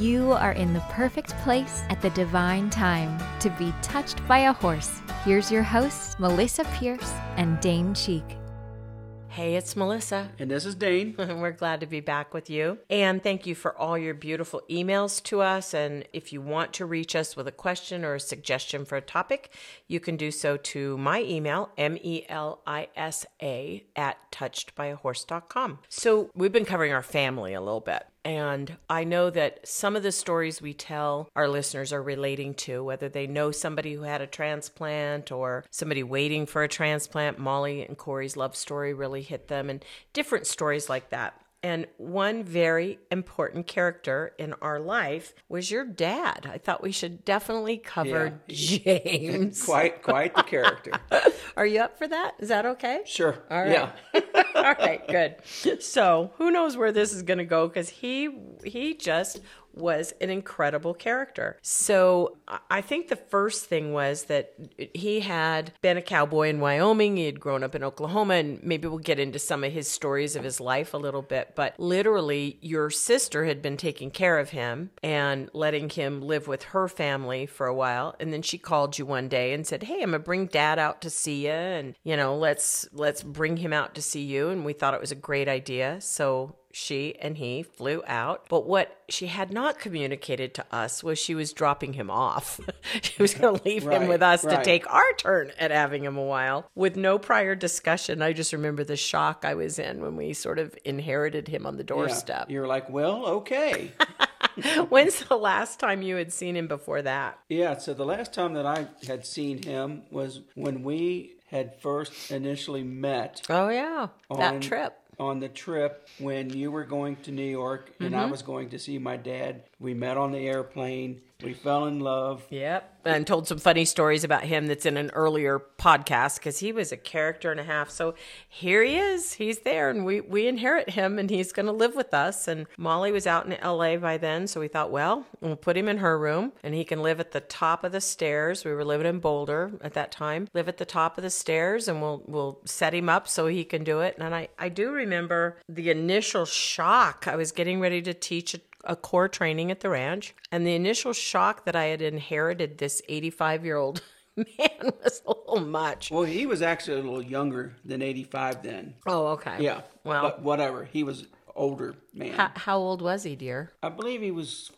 You are in the perfect place at the divine time to be touched by a horse. Here's your hosts, Melisa Pierce and Dane Cheek. Hey, it's Melisa. And this is Dane. We're glad to be back with you. And thank you for all your beautiful emails to us. And if you want to reach us with a question or a suggestion for a topic, you can do so to my email, M E L I S A, at touchedbyahorse.com. So we've been covering our family a little bit. And I know that some of the stories we tell our listeners are relating to, whether they know somebody who had a transplant or somebody waiting for a transplant. Molly and Corey's love story really hit them, and different stories like that. And one very important character in our life was your dad. I thought we should definitely cover Yeah. James. Quite, quite the character. Are you up for that? Is that okay? Sure. All right. Yeah. All right, good. So who knows where this is going to go? Because he he just was an incredible character. So I- think the first thing was that he had been a cowboy in Wyoming. He had grown up in Oklahoma, and maybe we'll get into some of his stories of his life a little bit. But literally, your sister had been taking care of him and letting him live with her family for a while, and then she called you one day and said, "Hey, I'm gonna bring Dad out to see you, and you know, let's let's bring him out to see you." And we thought it was a great idea, so she and he flew out. But what she had not communicated to us was she was dropping him off. she was going to leave him with us to take our turn at having him a while with no prior discussion. I just remember the shock I was in when we sort of inherited him on the Yeah. doorstep. You're like, well, okay. When's the last time you had seen him before that? yeah. So the last time that I had seen him was when we had first initially met Oh, yeah. that trip. On the trip when you were going to New York and Mm-hmm. I was going to see my dad. We met on the airplane. We fell in love. Yep. And told some funny stories about him that's in an earlier podcast because he was a character and a half. So here he is. He's there and we, we inherit him and he's going to live with us. And Molly was out in LA by then. So we thought, well, we'll put him in her room and he can live at the top of the stairs. We were living in Boulder at that time. Live at the top of the stairs and we'll, we'll set him up so he can do it. And I, I do remember the initial shock. I was getting ready to teach a a core training at the ranch, and the initial shock that I had inherited this 85 year old man was a little much. Well, he was actually a little younger than 85 then. Oh, okay. Yeah. Well, but whatever. He was older man. how, how old was he, dear? I believe he was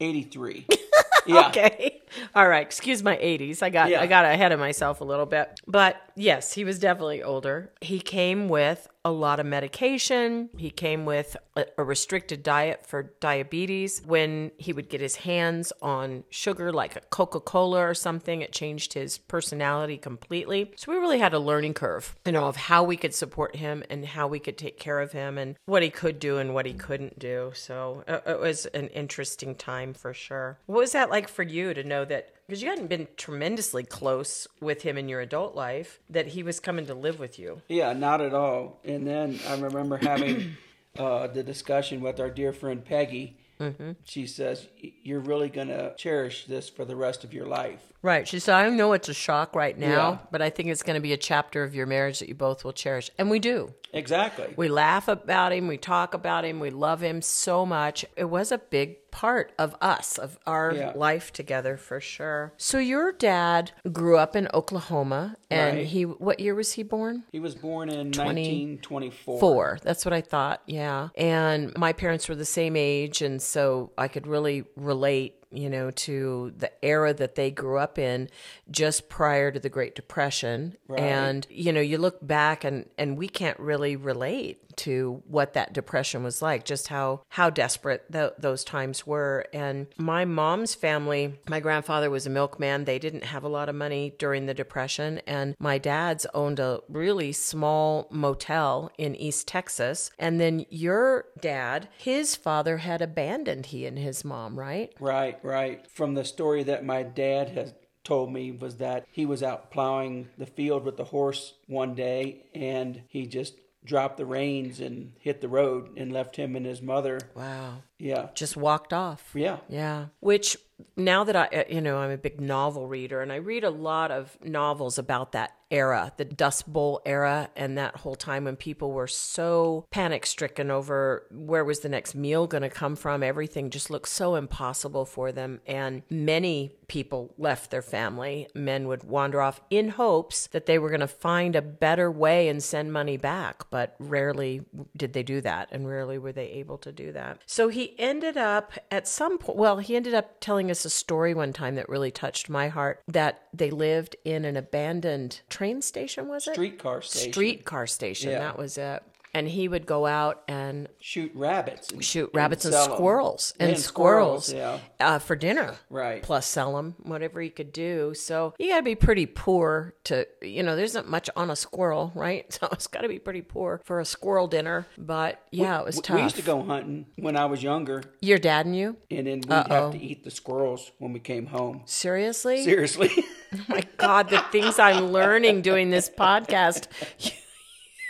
83. yeah. Okay. All right. Excuse my 80s. I got Yeah. I got ahead of myself a little bit. But yes, he was definitely older. He came with a lot of medication. He came with a, a restricted diet for diabetes. When he would get his hands on sugar like a Coca-Cola or something, it changed his personality completely. So we really had a learning curve, you know, of how we could support him and how we could take care of him and what he could do and what he couldn't do. So uh, it was an interesting time for sure. What was that like for you to know that because you hadn't been tremendously close with him in your adult life that he was coming to live with you? Yeah, not at all. And then I remember having uh, the discussion with our dear friend Peggy. Mm-hmm. She says, "You're really going to cherish this for the rest of your life." Right. She said, I know it's a shock right now, Yeah. but I think it's going to be a chapter of your marriage that you both will cherish. And we do. Exactly. We laugh about him, we talk about him, we love him so much. It was a big part of us, of our Yeah. life together for sure. So your dad grew up in Oklahoma and Right. he what year was he born? He was born in 1924. Four. That's what I thought. Yeah. And my parents were the same age. And so I could really relate, you know, to the era that they grew up in just prior to the Great Depression. And, you know, you look back and, and we can't really relate to what that depression was like, just how, how desperate th- those times were. And my mom's family, my grandfather was a milkman. They didn't have a lot of money during the depression. And my dad's owned a really small motel in East Texas. And then your dad, his father had abandoned he and his mom, right? Right, right. From the story that my dad has told me was that he was out plowing the field with the horse one day and he just dropped the reins and hit the road and left him and his mother. Wow. Yeah. Just walked off. Yeah. Yeah. Which now that I, uh, you know, I'm a big novel reader and I read a lot of novels about that era, the Dust Bowl era, and that whole time when people were so panic stricken over where was the next meal going to come from. Everything just looked so impossible for them. And many people left their family. Men would wander off in hopes that they were going to find a better way and send money back, but rarely did they do that, and rarely were they able to do that. So he ended up at some point, well, he ended up telling us a story one time that really touched my heart that they lived in an abandoned train station, was it? Streetcar station. Streetcar station, Yeah. that was it. And he would go out and Shoot rabbits. and- shoot rabbits and, squirrels and, And squirrels, yeah. uh, for dinner Right. plus sell them whatever he could do so you got to be pretty poor to you know there isn't much on a squirrel right so it's got to be pretty poor for a squirrel dinner but yeah it was tough We used to go hunting when I was younger, your dad and you and then we'd Uh-oh. have to eat the squirrels when we came home. seriously Seriously. oh my god the things i'm learning doing this podcast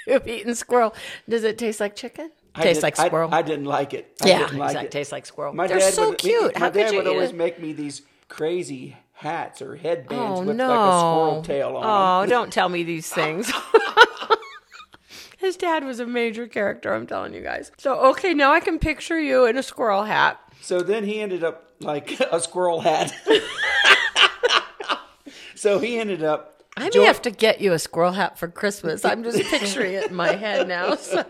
you've eaten squirrel does it taste like chicken I tastes did- like squirrel I, didn't like it. I yeah didn't like exactly. it. tastes like squirrel My they're dad so would, cute My how dad could you would eat always it? make me these crazy hats or headbands Oh with no! like a squirrel tail on oh, them. don't tell me these things. His dad was a major character. I'm telling you guys. So okay, now I can picture you in a squirrel hat. So then he ended up like a squirrel hat. so he ended up. I may have to get you a squirrel hat for Christmas. I'm just picturing it in my head now. So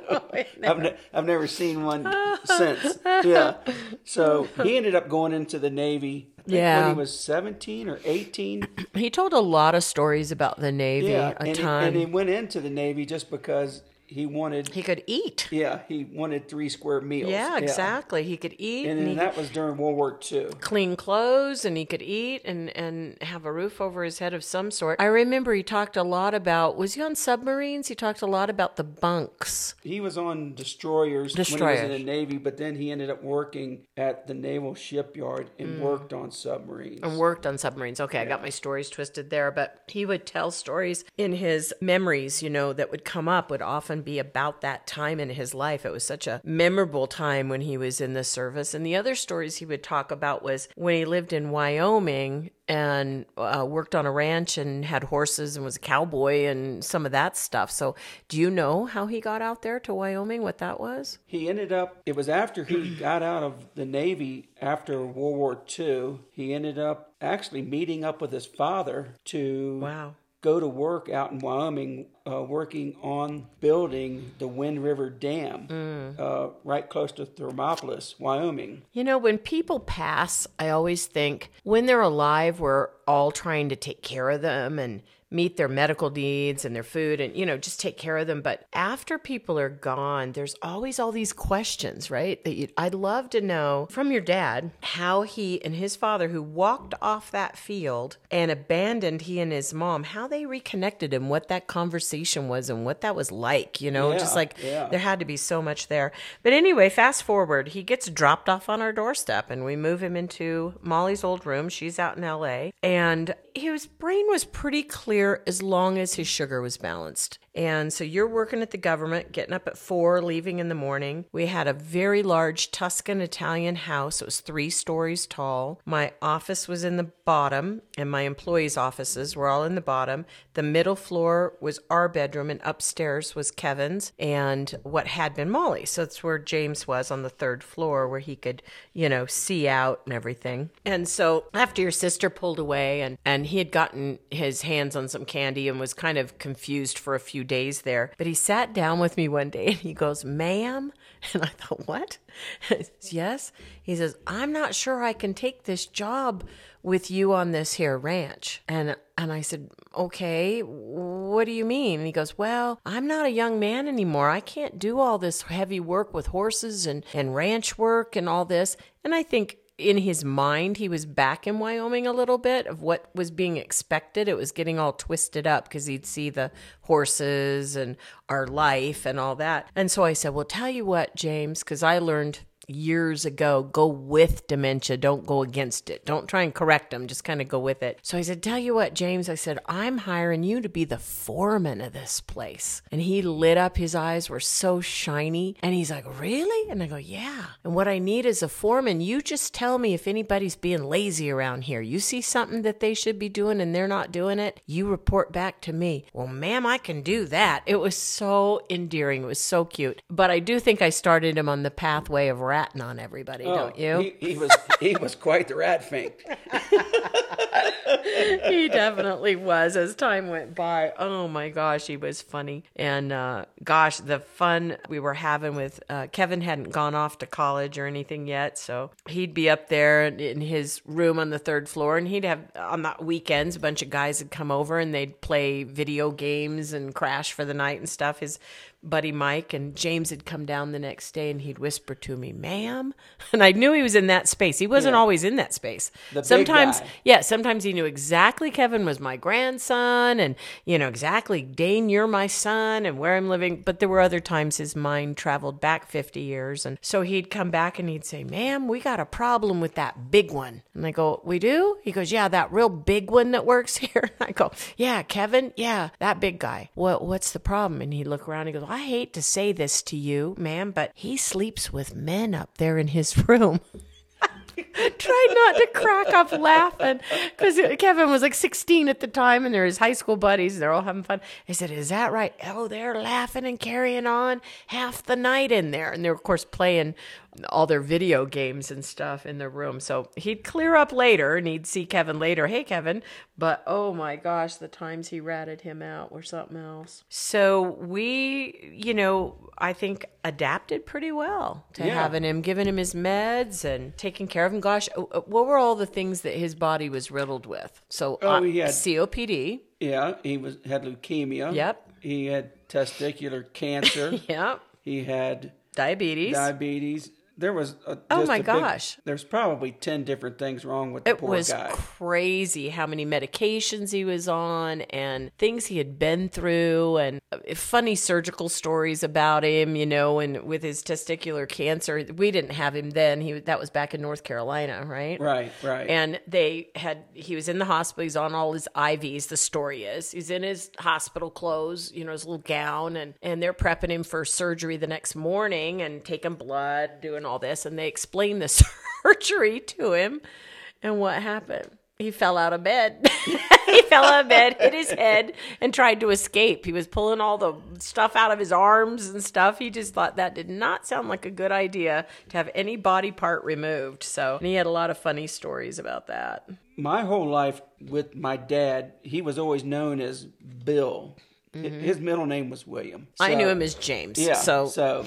I've, ne- I've never seen one since. Yeah. So he ended up going into the Navy. Yeah. When he was 17 or 18. he told a lot of stories about the Navy. Yeah. a and, he, and he went into the Navy just because he wanted. he could eat. yeah, he wanted three square meals. Yeah, exactly. He could eat. And and that was during World War II. clean clothes and he could eat and, and have a roof over his head of some sort. I remember he talked a lot about was he on submarines? He talked a lot about the bunks. He was on destroyers, when he was Destroyers. in the Navy, but then he ended up working at the naval shipyard Mm. and worked on submarines. and worked on submarines. Okay, I got my stories twisted there, but he would tell stories in his memories, you know, that would come up would often be about that time in his life. It was such a memorable time when he was in the service. And the other stories he would talk about was when he lived in Wyoming and uh, worked on a ranch and had horses and was a cowboy and some of that stuff. So, do you know how he got out there to Wyoming? What that was? He ended up, it was after he got out of the Navy after World War II, he ended up actually meeting up with his father to Wow. Go to work out in Wyoming, uh, working on building the Wind River Dam Mm. uh, right close to Thermopolis, Wyoming. You know, when people pass, I always think when they're alive, we're all trying to take care of them and meet their medical needs and their food and, you know, just take care of them. But after people are gone, there's always all these questions, right? That you, I'd love to know from your dad how he and his father, who walked off that field and abandoned he and his mom, how they reconnected and what that conversation was and what that was like, you know, just like yeah. there had to be so much there. But anyway, fast forward, he gets dropped off on our doorstep and we move him into Molly's old room. She's out in LA. And his brain was pretty clear as long as his sugar was balanced. And so you're working at the government, getting up at four, leaving in the morning. We had a very large Tuscan Italian house. It was three stories tall. My office was in the bottom, and my employees' offices were all in the bottom. The middle floor was our bedroom, and upstairs was Kevin's and what had been Molly's. So that's where James was on the third floor, where he could, you know, see out and everything. And so after your sister pulled away, and, and he had gotten his hands on some candy and was kind of confused for a few days there, but he sat down with me one day and he goes, Ma'am, and I thought, what? yes. He says, I'm not sure I can take this job with you on this here ranch. And and I said, "Okay, what do you mean?" And he goes, "Well, I'm not a young man anymore. I can't do all this heavy work with horses and and ranch work and all this." And I think in his mind he was back in Wyoming a little bit of what was being expected. It was getting all twisted up because he'd see the horses and our life and all that. And so I said, "Well, tell you what, James, cuz I learned years ago go with dementia, don't go against it. Don't try and correct them, just kind of go with it. So I said, Tell you what, James, I said, I'm hiring you to be the foreman of this place. And he lit up, his eyes were so shiny. And he's like, Really? And I go, Yeah. And what I need is a foreman. You just tell me if anybody's being lazy around here. You see something that they should be doing and they're not doing it, you report back to me. Well, ma'am, I can do that. It was so endearing. It was so cute. But I do think I started him on the pathway of ratting on everybody, don't you? Oh, He, he was he was quite the rat fink. he definitely was as time went by. Oh my gosh, he was funny. And uh, gosh, the fun we were having with uh, Kevin hadn't gone off to college or anything yet. So he'd be up there in his room on the third floor, and he'd have on the weekends a bunch of guys would come over and they'd play video games and crash for the night and stuff. His buddy Mike and James had come down the next day and he'd whisper to me, ma'am. And I knew he was in that space. He wasn't Yeah. always in that space. The sometimes, yeah, sometimes he knew exactly Kevin was my grandson and, you know, exactly Dane, you're my son and where I'm living. But there were other times his mind traveled back 50 years. And so he'd come back and he'd say, ma'am, we got a problem with that big one. And I go, we do? He goes, yeah, that real big one that works here. I go, yeah, Kevin, yeah, that big guy. What, what's the problem? And he'd look around and he goes, I hate to say this to you, ma'am, but he sleeps with men up there in his room. Try not to crack up laughing because Kevin was like 16 at the time and they're his high school buddies. They're all having fun. I said, Is that right? Oh, they're laughing and carrying on half the night in there. And they're, of course, playing all their video games and stuff in the room. So he'd clear up later and he'd see Kevin later. Hey, Kevin. But oh my gosh, the times he ratted him out were something else. So we, you know, I think adapted pretty well to Yeah. having him, giving him his meds and taking care of him. Gosh, uh, what were all the things that his body was riddled with? So Oh, uh, he had- COPD. Yeah, he was had leukemia. Yep. He had testicular cancer. Yep. he had Diabetes. diabetes. There was a, Oh my a big- gosh. there's probably ten different things wrong with the it poor was guy. crazy how many medications he was on and things he had been through and uh, funny surgical stories about him you know and with his testicular cancer we didn't have him then he that was back in north carolina right Right, right. and they had he was in the hospital he's on all his ivs the story is he's in his hospital clothes you know his little gown and and they're prepping him for surgery the next morning and taking blood doing all this and they explained the surgery to him and what happened he fell out of bed he fell out of bed hit his head and tried to escape he was pulling all the stuff out of his arms and stuff he just thought that did not sound like a good idea to have any body part removed so and he had a lot of funny stories about that my whole life with my dad, he was always known as Bill. H- His middle name was William. Mm-hmm. I knew him as James. Yeah. So, so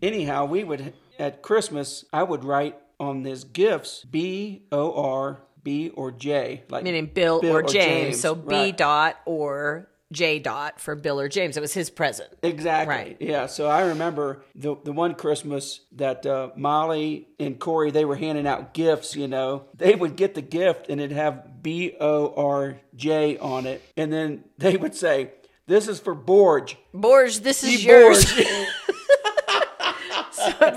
anyhow, we would at Christmas I would write on his gifts B O R B or J, like meaning Bill, Bill or, or James. James, So B right. dot or J dot for Bill or James. It was his present. Exactly. Right. Yeah. So I remember the the one Christmas that uh, Molly and Corey they were handing out gifts. You know, they would get the gift and it'd have B O R J on it, and then they would say, "This is for Borge." Borge, this is Be yours.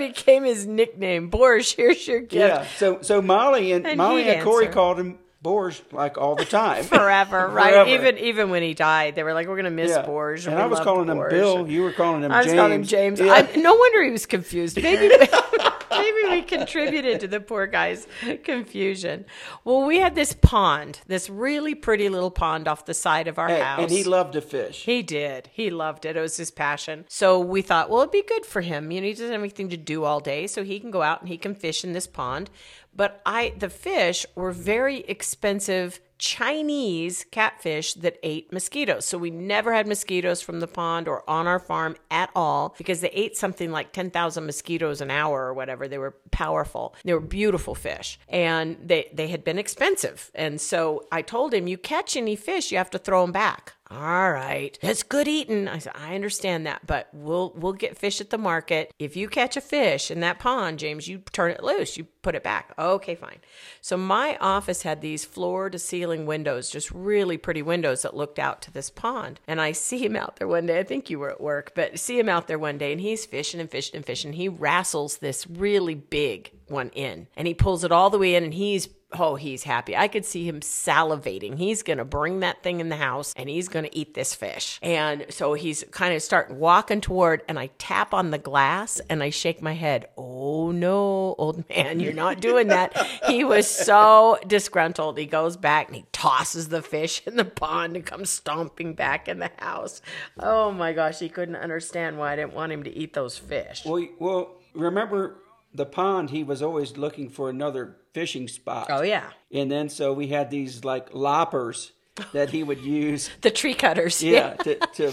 Became his nickname. Borge, here's your gift. yeah. So so Molly and, And Molly and Corey called him Borge like all the time. Forever, right? Forever. Even even when he died, they were like, "We're gonna miss Yeah. Borge." And I was calling him Bill. You were calling him I was James. calling him James. Yeah. I, no wonder he was confused. Maybe maybe we contributed to the poor guy's confusion. Well, we had this pond, this really pretty little pond off the side of our Hey, house. and he loved to fish. He did. He loved it. It was his passion. So we thought, well, it'd be good for him. You know, he doesn't have anything to do all day, so he can go out and he can fish in this pond. But I, the fish were very expensive Chinese catfish that ate mosquitoes. So we never had mosquitoes from the pond or on our farm at all because they ate something like 10,000 mosquitoes an hour or whatever. They were powerful. They were beautiful fish and they, they had been expensive. And so I told him, you catch any fish, you have to throw them back. All right, it's good eating. I said, I understand that, but we'll we'll get fish at the market. If you catch a fish in that pond, James, you turn it loose. You put it back. Okay, fine. So my office had these floor to ceiling windows, just really pretty windows that looked out to this pond. And I see him out there one day. I think you were at work, but see him out there one day, and he's fishing and fishing and fishing. He wrestles this really big one in, and he pulls it all the way in, and he's oh, he's happy. I could see him salivating. He's going to bring that thing in the house and he's going to eat this fish. And so he's kind of starting walking toward, and I tap on the glass and I shake my head. Oh no, old man, you're not doing that. he was so disgruntled. He goes back and he tosses the fish in the pond and comes stomping back in the house. Oh my gosh, he couldn't understand why I didn't want him to eat those fish. Well, well, remember the pond? He was always looking for another fishing spot. Oh yeah. And then so we had these like loppers that he would use. The tree cutters. Yeah, to, to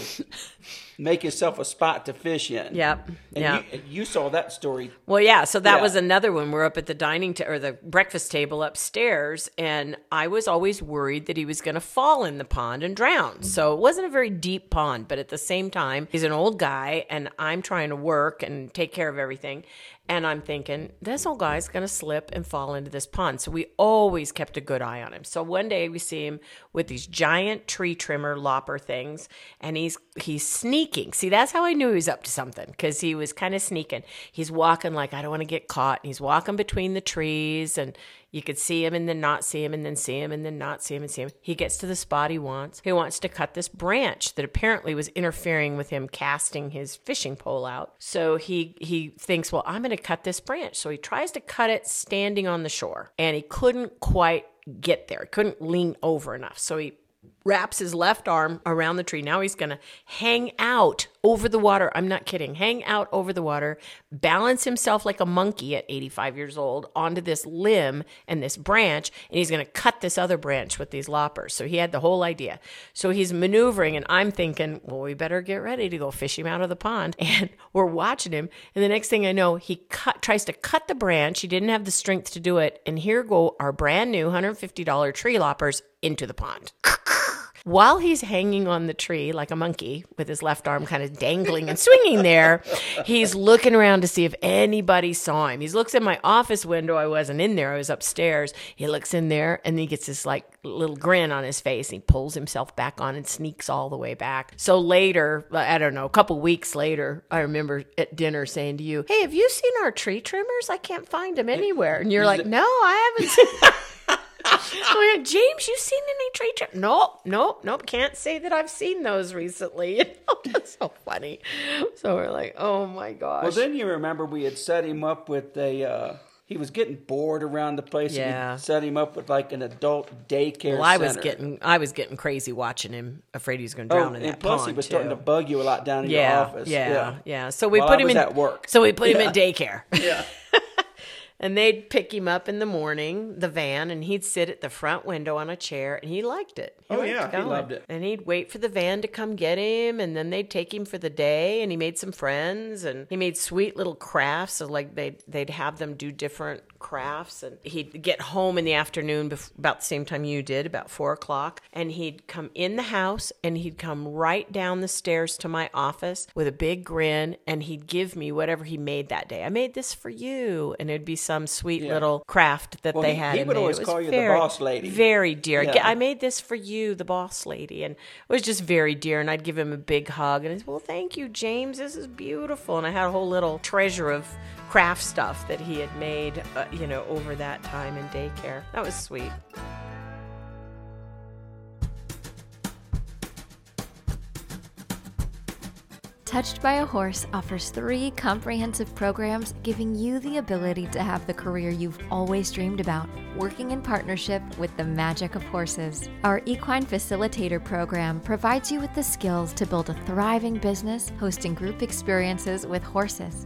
make yourself a spot to fish in. Yep. And yeah. you, you saw that story. Well, yeah. So that Yeah. was another one. We're up at the dining or the breakfast table upstairs, and I was always worried that he was going to fall in the pond and drown. So it wasn't a very deep pond, but at the same time, he's an old guy, and I'm trying to work and take care of everything. And I'm thinking, this old guy's going to slip and fall into this pond. So we always kept a good eye on him. So one day we see him with these giant tree trimmer lopper things, and he's he's sneaking. See, that's how I knew he was up to something because he was kind of sneaking. He's walking like I don't want to get caught. And he's walking between the trees, and you could see him and then not see him and then see him and then not see him and see him. He gets to the spot he wants. He wants to cut this branch that apparently was interfering with him casting his fishing pole out. So he he thinks, well, I'm going to cut this branch. So he tries to cut it standing on the shore, and he couldn't quite get there. He couldn't lean over enough. So he wraps his left arm around the tree. Now he's going to hang out over the water. I'm not kidding. Hang out over the water, balance himself like a monkey at 85 years old onto this limb and this branch, and he's going to cut this other branch with these loppers. So he had the whole idea. So he's maneuvering, and I'm thinking, well, we better get ready to go fish him out of the pond. And we're watching him. And the next thing I know, he cut, tries to cut the branch. He didn't have the strength to do it. And here go our brand new $150 tree loppers into the pond. While he's hanging on the tree like a monkey with his left arm kind of dangling and swinging there, he's looking around to see if anybody saw him. He looks in my office window. I wasn't in there, I was upstairs. He looks in there and he gets this like little grin on his face. He pulls himself back on and sneaks all the way back. So later, uh, I don't know, a couple weeks later, I remember at dinner saying to you, Hey, have you seen our tree trimmers? I can't find them anywhere. And you're like, No, I haven't I went, James, you seen any tree trim? Nope, nope, nope. Can't say that I've seen those recently. You know, that's so funny. So we're like, oh my gosh. Well, then you remember we had set him up with a. Uh, he was getting bored around the place. Yeah. set him up with like an adult daycare. well, I was getting, I was getting crazy watching him, afraid he was going to Oh, drown in and that plus pond he was too. starting to bug you a lot down in yeah, your office. yeah, yeah, So we While put I him in at work. So we put him in daycare. Yeah. And they'd pick him up in the morning, the van, and he'd sit at the front window on a chair, and he liked it. Oh, liked yeah, he loved it. And he'd wait for the van to come get him, and then they'd take him for the day. And he made some friends, and he made sweet little crafts. So like they'd they'd have them do different crafts, and he'd get home in the afternoon bef- about the same time you did, about four o'clock, and he'd come in the house, and he'd come right down the stairs to my office with a big grin, and he'd give me whatever he made that day. I made this for you, and it'd be some sweet Yeah. little craft that Well, they he- had. he would always call you the boss lady. Very dear. Yeah. I made this for you, the boss lady, and it was just very dear. And I'd give him a big hug, and he's well, thank you, James. This is beautiful. And I had a whole little treasure of craft stuff that he had made, uh, you know, over that time in daycare. That was sweet. Touched by a Horse offers three comprehensive programs giving you the ability to have the career you've always dreamed about, working in partnership with the magic of horses. Our Equine Facilitator program provides you with the skills to build a thriving business hosting group experiences with horses.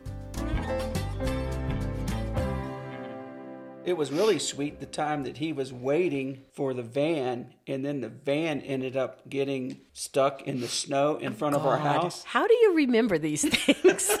It was really sweet the time that he was waiting for the van, and then the van ended up getting stuck in the snow in front of our house. How do you remember these things?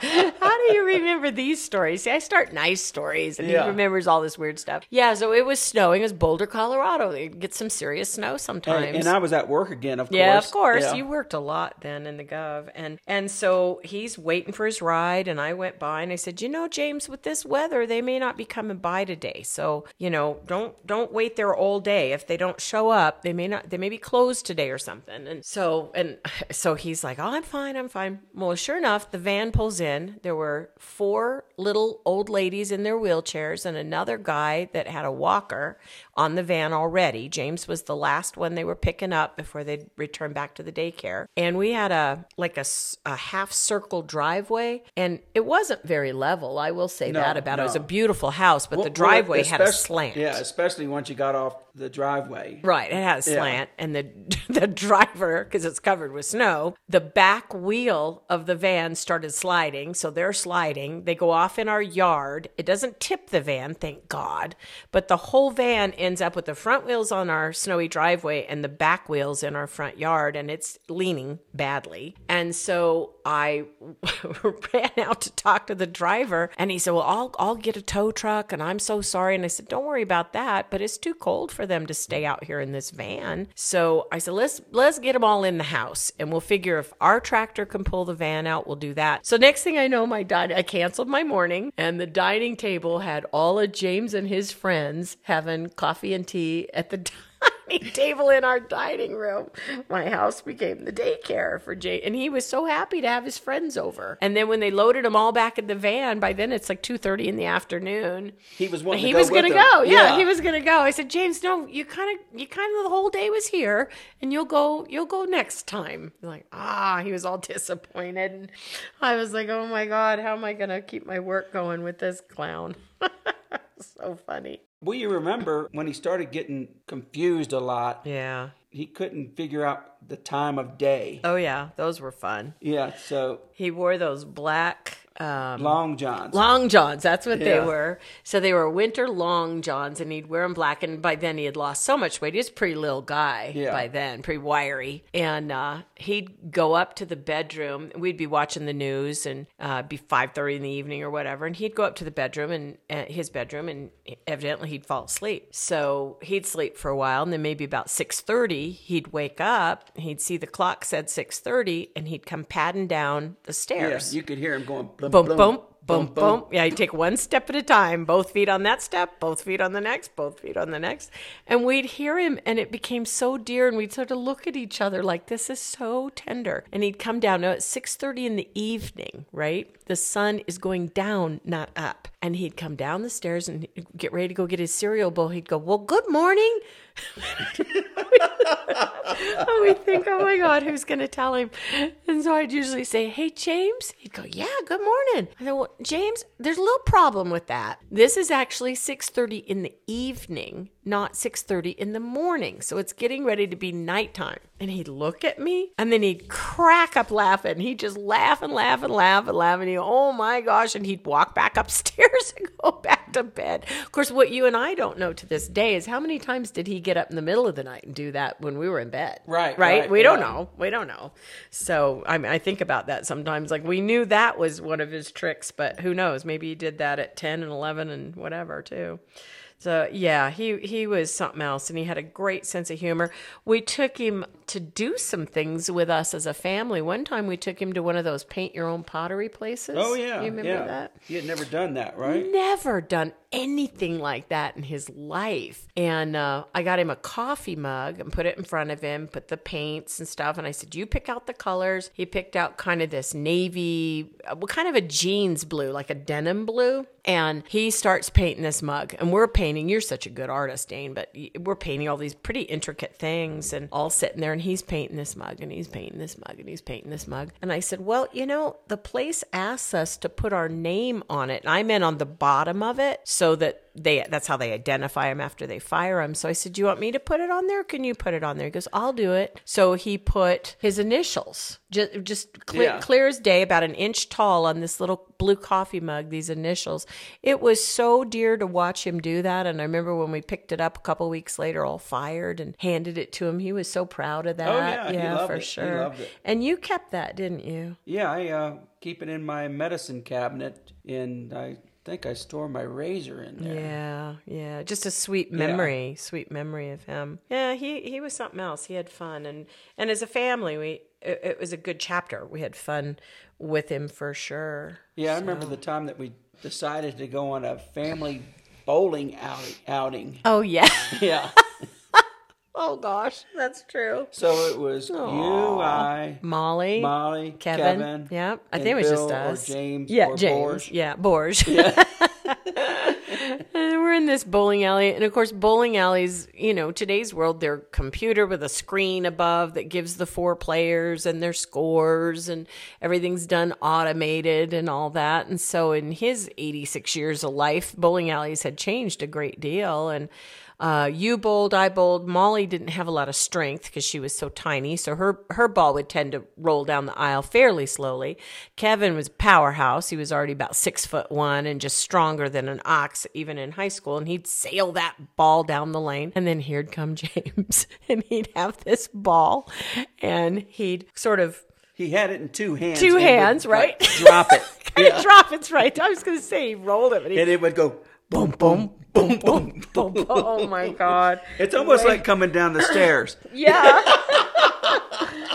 How do you remember these stories? See, I start nice stories, and Yeah. he remembers all this weird stuff. Yeah, so it was snowing. It was Boulder, Colorado. They get some serious snow sometimes. And, and I was at work again, of course. Yeah, of course. Yeah. You worked a lot then in the Gov, and and so he's waiting for his ride, and I went by and I said, you know, James, with this weather, they may not be coming by today, so you know, don't don't wait there all day. If they don't show up, they may not. They may be closed today or something. And so and so he's like, oh, I'm fine, I'm fine. Well, sure enough, the van pulls in. There were four little old ladies in their wheelchairs and another guy that had a walker on the van already. James was the last one they were picking up before they'd return back to the daycare. And we had a like a half circle driveway and it wasn't very level. I will say No, that about it. It was a beautiful house, but Well, the driveway well, had a slant. Yeah, especially once you got off the driveway. Right, it had a slant, and the the driver, because it's covered with snow, the back wheel of the van started sliding. So they're sliding. They go off in our yard. It doesn't tip the van, thank God, but the whole van ends up with the front wheels on our snowy driveway and the back wheels in our front yard, and it's leaning badly. And so I ran out to talk to the driver, and he said, "Well, I'll I'll get a tow truck, and I'm so sorry." And I said, "Don't worry about that, but it's too cold for them to stay out here in this van." So I said, "Let's let's get them all in the house, and we'll figure if our tractor can pull the van out, we'll do that." So next thing I know, my din- I canceled my morning, and the dining table had all of James and his friends having coffee and tea at the. dining table in our dining room. My house became the daycare for Jay, and he was so happy to have his friends over. And then when they loaded them all back in the van, by then it's like two thirty in the afternoon. He was wanting He to go was gonna them. go. Yeah, Yeah. he was gonna go. I said, James, no, you kind of, you kind of the whole day was here, and you'll go, you'll go next time. Like, ah, he was all disappointed. And I was like, oh my god, how am I gonna keep my work going with this clown? so funny. Well, you remember when he started getting confused a lot, Yeah. he couldn't figure out the time of day. Oh yeah, those were fun. Yeah, so He wore those black um, long johns. long johns. That's what they were. So they were winter long johns, and he'd wear them black. And by then he had lost so much weight. He was a pretty little guy Yeah. by then, pretty wiry. And uh, he'd go up to the bedroom. We'd be watching the news, and uh, be five thirty in the evening or whatever. And he'd go up to the bedroom and uh, his bedroom, and evidently he'd fall asleep. So he'd sleep for a while, and then maybe about six thirty, he'd wake up. He'd see the clock said six thirty, and he'd come padding down the yeah, stairs you could hear him going boom, boom, boom, boom, boom. Yeah, you take one step at a time, both feet on that step, both feet on the next, both feet on the next. And we'd hear him, and it became so dear, and we'd sort of look at each other like, this is so tender. And he'd come down. Now, it's 6.30 in the evening, right? The sun is going down, not up. And he'd come down the stairs and get ready to go get his cereal bowl. He'd go, well, good morning. and we think, oh my God, who's going to tell him? And so I'd usually say, hey, James. He'd go, yeah, good morning. I said, well, James, there's a little problem with that. This is actually 6.30 in the evening, not 6.30 in the morning. So it's getting ready to be nighttime. And he'd look at me and then he'd crack up laughing. He'd just laugh and laugh and laugh and laugh. And he'd, oh my gosh. And he'd walk back upstairs and go back to bed. Of course, what you and I don't know to this day is how many times did he get up in the middle of the night and do that when we were in bed? Right, Right. right, we don't know. We don't know. So I mean, I think about that sometimes. Like we knew that was one of his tricks, but who knows? Maybe he did that at 10 and 11 and whatever too. So yeah, he he was something else, and he had a great sense of humor. We took him to do some things with us as a family. One time, we took him to one of those paint your own pottery places. Oh yeah, you remember yeah. that? He had never done that, right? Never done anything like that in his life. And uh, I got him a coffee mug and put it in front of him, put the paints and stuff. And I said, You pick out the colors. He picked out kind of this navy, uh, what kind of a jeans blue, like a denim blue. And he starts painting this mug. And we're painting, you're such a good artist, Dane, but we're painting all these pretty intricate things and all sitting there. And he's painting this mug and he's painting this mug and he's painting this mug. And I said, Well, you know, the place asks us to put our name on it. And I meant on the bottom of it so that they that's how they identify him after they fire him. So I said, "Do you want me to put it on there? Can you put it on there?" He goes, "I'll do it." So he put his initials, just, just clear, Yeah. clear as day, about an inch tall, on this little blue coffee mug. These initials. It was so dear to watch him do that. And I remember when we picked it up a couple weeks later, all fired, and handed it to him. He was so proud of that. Oh, yeah, loved for it. Sure. And you kept that, didn't you? Yeah, I uh, keep it in my medicine cabinet, and I think I store my razor in there. Yeah, yeah. Just a sweet memory, sweet memory of him. Yeah, he he was something else. He had fun, and and as a family, we it, it was a good chapter. We had fun with him for sure. Yeah, I remember the time that we decided to go on a family bowling outing. outing. Oh yeah. Yeah. Oh gosh, that's true. So it was you, I, Molly, Molly, Kevin. Kevin. yeah, I and think it was Bill just us. Or James. Yeah, or James. Borge. Yeah, Borge. and we're in this bowling alley, and of course, bowling alleys. You know, today's world, they're computer with a screen above that gives the four players and their scores, and everything's done automated and all that. And so, in his 86 years of life, bowling alleys had changed a great deal, and. Uh, you bowled, I bowled. Molly didn't have a lot of strength because she was so tiny, so her her ball would tend to roll down the aisle fairly slowly. Kevin was powerhouse. He was already about six foot one and just stronger than an ox, even in high school. And he'd sail that ball down the lane, and then here'd come James, and he'd have this ball, and he'd sort of He had it in two hands. Two would, hands, like, right? drop it. kind of drop. It's right. I was going to say he rolled it, but he And it would go boom, boom, boom, boom. boom, boom. Oh my god! It's almost like coming down the stairs. Yeah.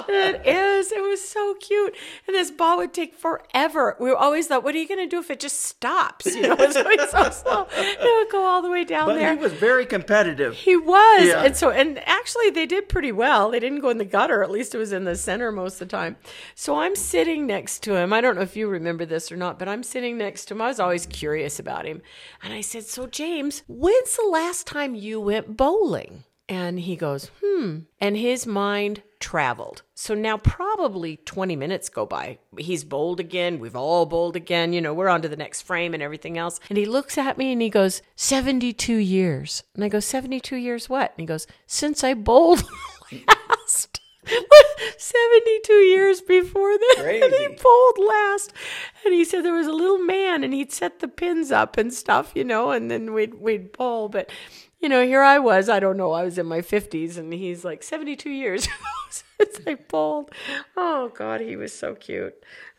it is. It was so cute. And this ball would take forever. We always thought, what are you going to do if it just stops? You know, it's always so slow. It would go all the way down But there. he was very competitive. He was. Yeah. And so, and actually, they did pretty well. They didn't go in the gutter. At least it was in the center most of the time. So I'm sitting next to him. I don't know if you remember this or not, but I'm sitting next to him. I was always curious about him. And I said, So, James, when's the last time you went bowling? And he goes, Hmm. And his mind traveled. So now probably 20 minutes go by. He's bowled again. We've all bowled again. You know, we're on to the next frame and everything else. And he looks at me and he goes, 72 years. And I go, 72 years what? And he goes, since I bowled last. 72 years before that. And he bowled last. And he said there was a little man and he'd set the pins up and stuff, you know, and then we'd, we'd bowl. But, you know, here I was, I don't know, I was in my 50s and he's like 72 years since I bowled. Oh, God, he was so cute.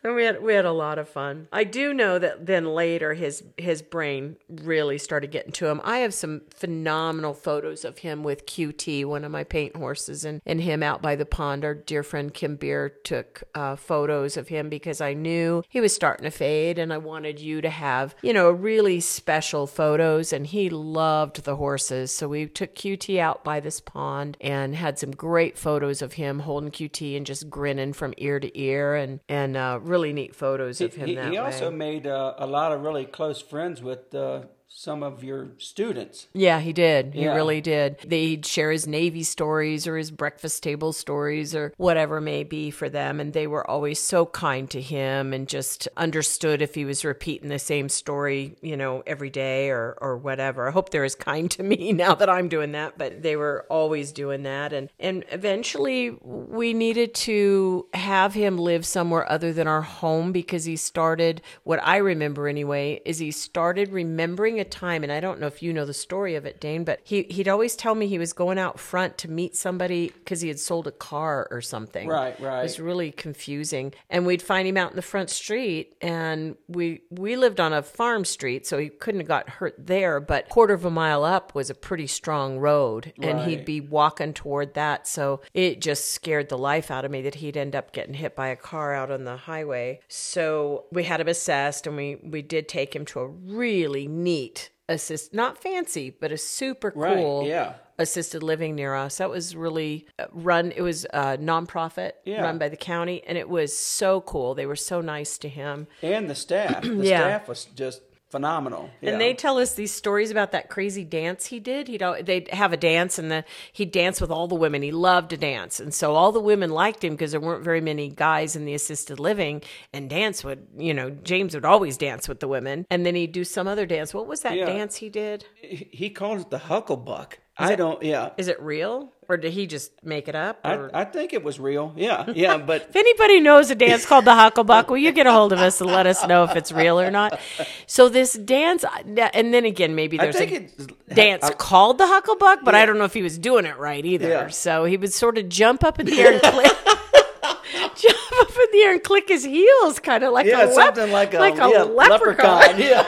And we had we had a lot of fun. I do know that then later his his brain really started getting to him. I have some phenomenal photos of him with QT, one of my paint horses, and, and him out by the pond. Our dear friend Kim Beer took uh, photos of him because I knew he was starting to fade, and I wanted you to have you know really special photos. And he loved the horses, so we took QT out by this pond and had some great photos of him holding QT and just grinning from ear to ear, and and uh, really neat photos of him He, he way. also made uh, a lot of really close friends with uh, some of your students. Yeah, he did. He Yeah. really did. They'd share his Navy stories or his breakfast table stories or whatever may be for them. And they were always so kind to him and just understood if he was repeating the same story, you know, every day or, or whatever. I hope they're as kind to me now that I'm doing that, but they were always doing that. And, and eventually we needed to have him live somewhere other than our home because he started, what I remember anyway, is he started remembering a time, and I don't know if you know the story of it, Dane, but he he'd always tell me he was going out front to meet somebody because he had sold a car or something. Right, right. It was really confusing, and we'd find him out in the front street, and we we lived on a farm street, so he couldn't have got hurt there, but quarter of a mile up was a pretty strong road, and he'd be walking toward that, so it just scared the life out of me that he'd end up getting hit by a car out on the highway. So we had him assessed, and we we did take him to a really neat assist, not fancy, but a super Right, cool yeah. assisted living near us. That was really uh, run. It was a nonprofit Yeah. run by the county, and it was so cool. They were so nice to him. And the staff. The Yeah. staff was just phenomenal. Yeah. And they tell us these stories about that crazy dance he did. He'd they'd have a dance, and the, he'd dance with all the women. He loved to dance, and so all the women liked him because there weren't very many guys in the assisted living. And dance would, you know, James would always dance with the women, and then he'd do some other dance. What was that Yeah. dance he did? he calls it the Hucklebuck. I don't. Yeah. Is it real, or did he just make it up? I, I think it was real. Yeah. Yeah. But If anybody knows a dance called the Hucklebuck, will you get a hold of us and let us know if it's real or not? So this dance, and then again, maybe there's a it's dance I- called the Hucklebuck, but I don't know if he was doing it right either. Yeah. So he would sort of jump up in the air and click. Jump up in the air and click his heels, kind of like yeah, a lep- something like a, like a yeah, leprechaun. Yeah.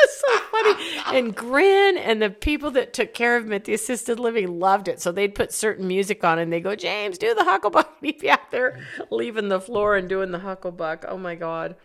That's so funny. And grin, and the people that took care of him at the assisted living loved it. So they'd put certain music on, and they go, "James, do the hucklebuck." He'd be out there leaving the floor and doing the hucklebuck. Oh my god!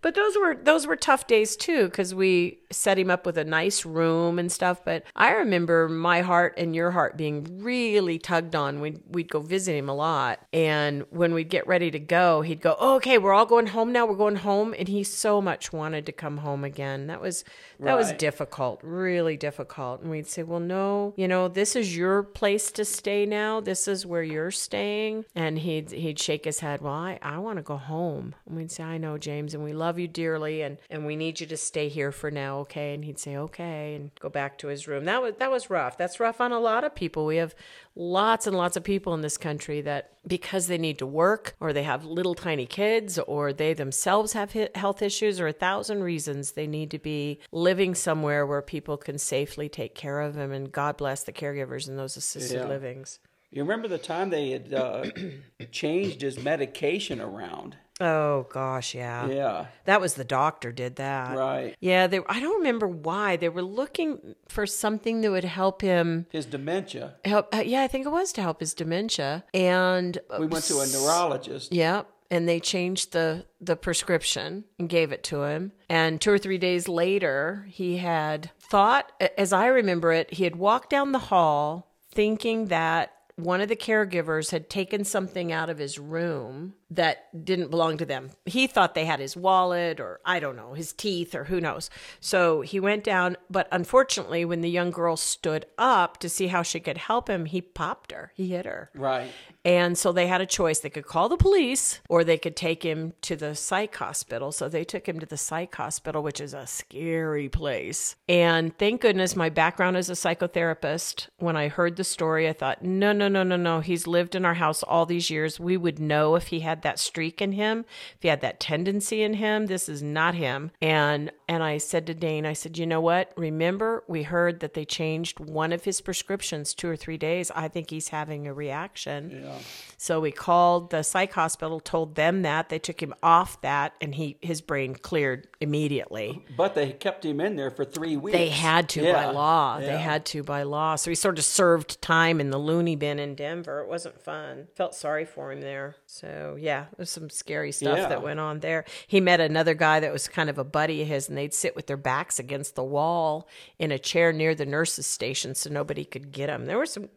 But those were those were tough days too, because we set him up with a nice room and stuff. But I remember my heart and your heart being really tugged on. We'd we'd go visit him a lot, and when we'd get ready to go, he'd go, oh, "Okay, we're all going home now. We're going home," and he so much wanted to come home again. That was that was difficult, really difficult. And we'd say, "Well, no, you know, this is your place to stay now. This is where you're staying." And he'd he'd shake his head, "Well, I, I want to go home." And we'd say, "I know, James, and we love you dearly, and and we need you to stay here for now, okay?" And he'd say, "Okay," and go back to his room. That was that was rough. That's rough on a lot of people. We have lots and lots of people in this country that because they need to work or they have little tiny kids or they themselves have health issues or a thousand reasons they need to be living somewhere where people can safely take care of them and god bless the caregivers in those assisted Yeah. livings You remember the time they had uh, changed his medication around? Oh gosh yeah Yeah. that was the doctor did that Right. yeah they i don't remember why they were looking for something that would help him His dementia. help uh, yeah i think it was to help his dementia and We went to a neurologist. Yep. And they changed the the prescription and gave it to him. And two or three days later, he had thought, as I remember it, he had walked down the hall thinking that one of the caregivers had taken something out of his room that didn't belong to them. He thought they had his wallet or I don't know, his teeth or who knows. So he went down, but unfortunately, when the young girl stood up to see how she could help him, he popped her. He hit her. Right. And so they had a choice. They could call the police or they could take him to the psych hospital. So they took him to the psych hospital, which is a scary place. And thank goodness my background as a psychotherapist, when I heard the story, I thought, no, no, no, no, no. He's lived in our house all these years. We would know if he had that streak in him, if he had that tendency in him. This is not him. And and I said to Dane, I said, you know what? Remember, we heard that they changed one of his prescriptions two or three days. I think he's having a reaction. Yeah. So we called the psych hospital, told them that they took him off that, and he his brain cleared immediately. But they kept him in there for three weeks. They had to by Yeah. law. They had to by law. So he sort of served time in the loony bin in Denver. It wasn't fun. Felt sorry for him there. So yeah, there's some scary stuff Yeah. that went on there. He met another guy that was kind of a buddy of his, and they'd sit with their backs against the wall in a chair near the nurses' station so nobody could get them. There were some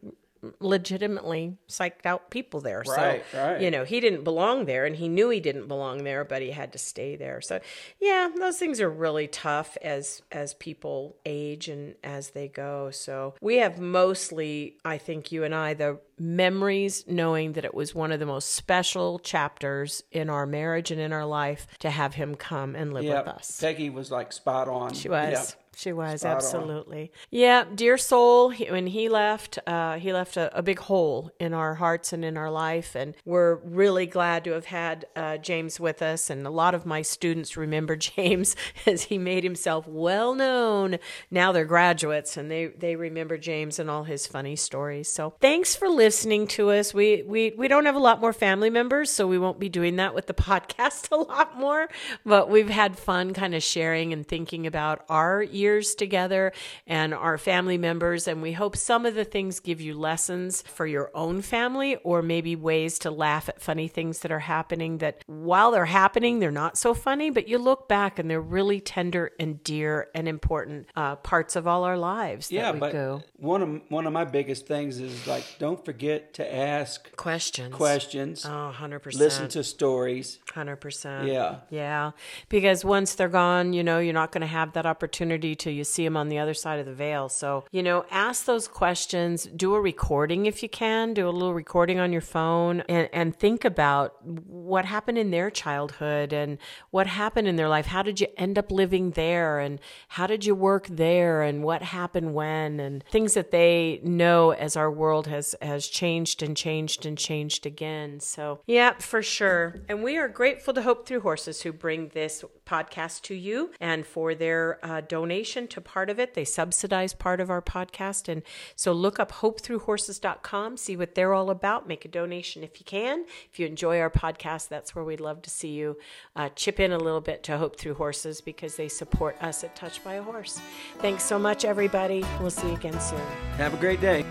legitimately psyched out people there. Right, so, right. you know, he didn't belong there and he knew he didn't belong there, but he had to stay there. So, yeah, those things are really tough as as people age and as they go. So, we have mostly, I think you and I the memories knowing that it was one of the most special chapters in our marriage and in our life to have him come and live Yeah. with us. Peggy was like spot on. She was. She was Spot on. absolutely. Yeah, dear soul. He, when he left, uh, he left a, a big hole in our hearts and in our life, and we're really glad to have had uh, James with us. And a lot of my students remember James as he made himself well known. Now they're graduates, and they they remember James and all his funny stories. So thanks for listening to us. We we we don't have a lot more family members, so we won't be doing that with the podcast a lot more. But we've had fun, kind of sharing and thinking about our years together and our family members. And we hope some of the things give you lessons for your own family or maybe ways to laugh at funny things that are happening that while they're happening, they're not so funny, but you look back and they're really tender and dear and important uh, parts of all our lives. Yeah, that we but go. one of one of my biggest things is like don't forget to ask Questions. questions, Oh, 100%. listen to stories. 100%. Yeah. Yeah. Because once they're gone, you know, you're not going to have that opportunity till you see them on the other side of the veil. So, you know, ask those questions, do a recording if you can, do a little recording on your phone and, and think about what happened in their childhood and what happened in their life. How did you end up living there? And how did you work there? And what happened when? And things that they know as our world has, has changed and changed and changed again. So, yeah, for sure. And we are grateful to Hope Through Horses who bring this podcast to you and for their uh, donation to part of it. They subsidize part of our podcast. And so look up hopethroughhorses.com, see what they're all about, make a donation if you can. If you enjoy our podcast, that's where we'd love to see you uh, chip in a little bit to Hope Through Horses because they support us at Touched by a Horse. Thanks so much, everybody. We'll see you again soon. Have a great day.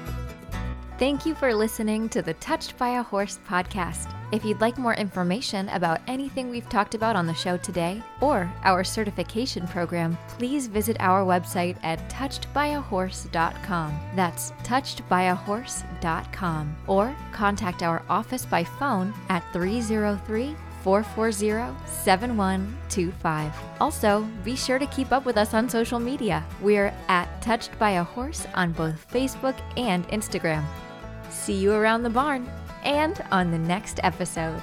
Thank you for listening to the Touched by a Horse podcast. If you'd like more information about anything we've talked about on the show today or our certification program, please visit our website at touchedbyahorse.com. That's touchedbyahorse.com. Or contact our office by phone at 303 440 7125. Also, be sure to keep up with us on social media. We're at Touched by a Horse on both Facebook and Instagram. See you around the barn and on the next episode.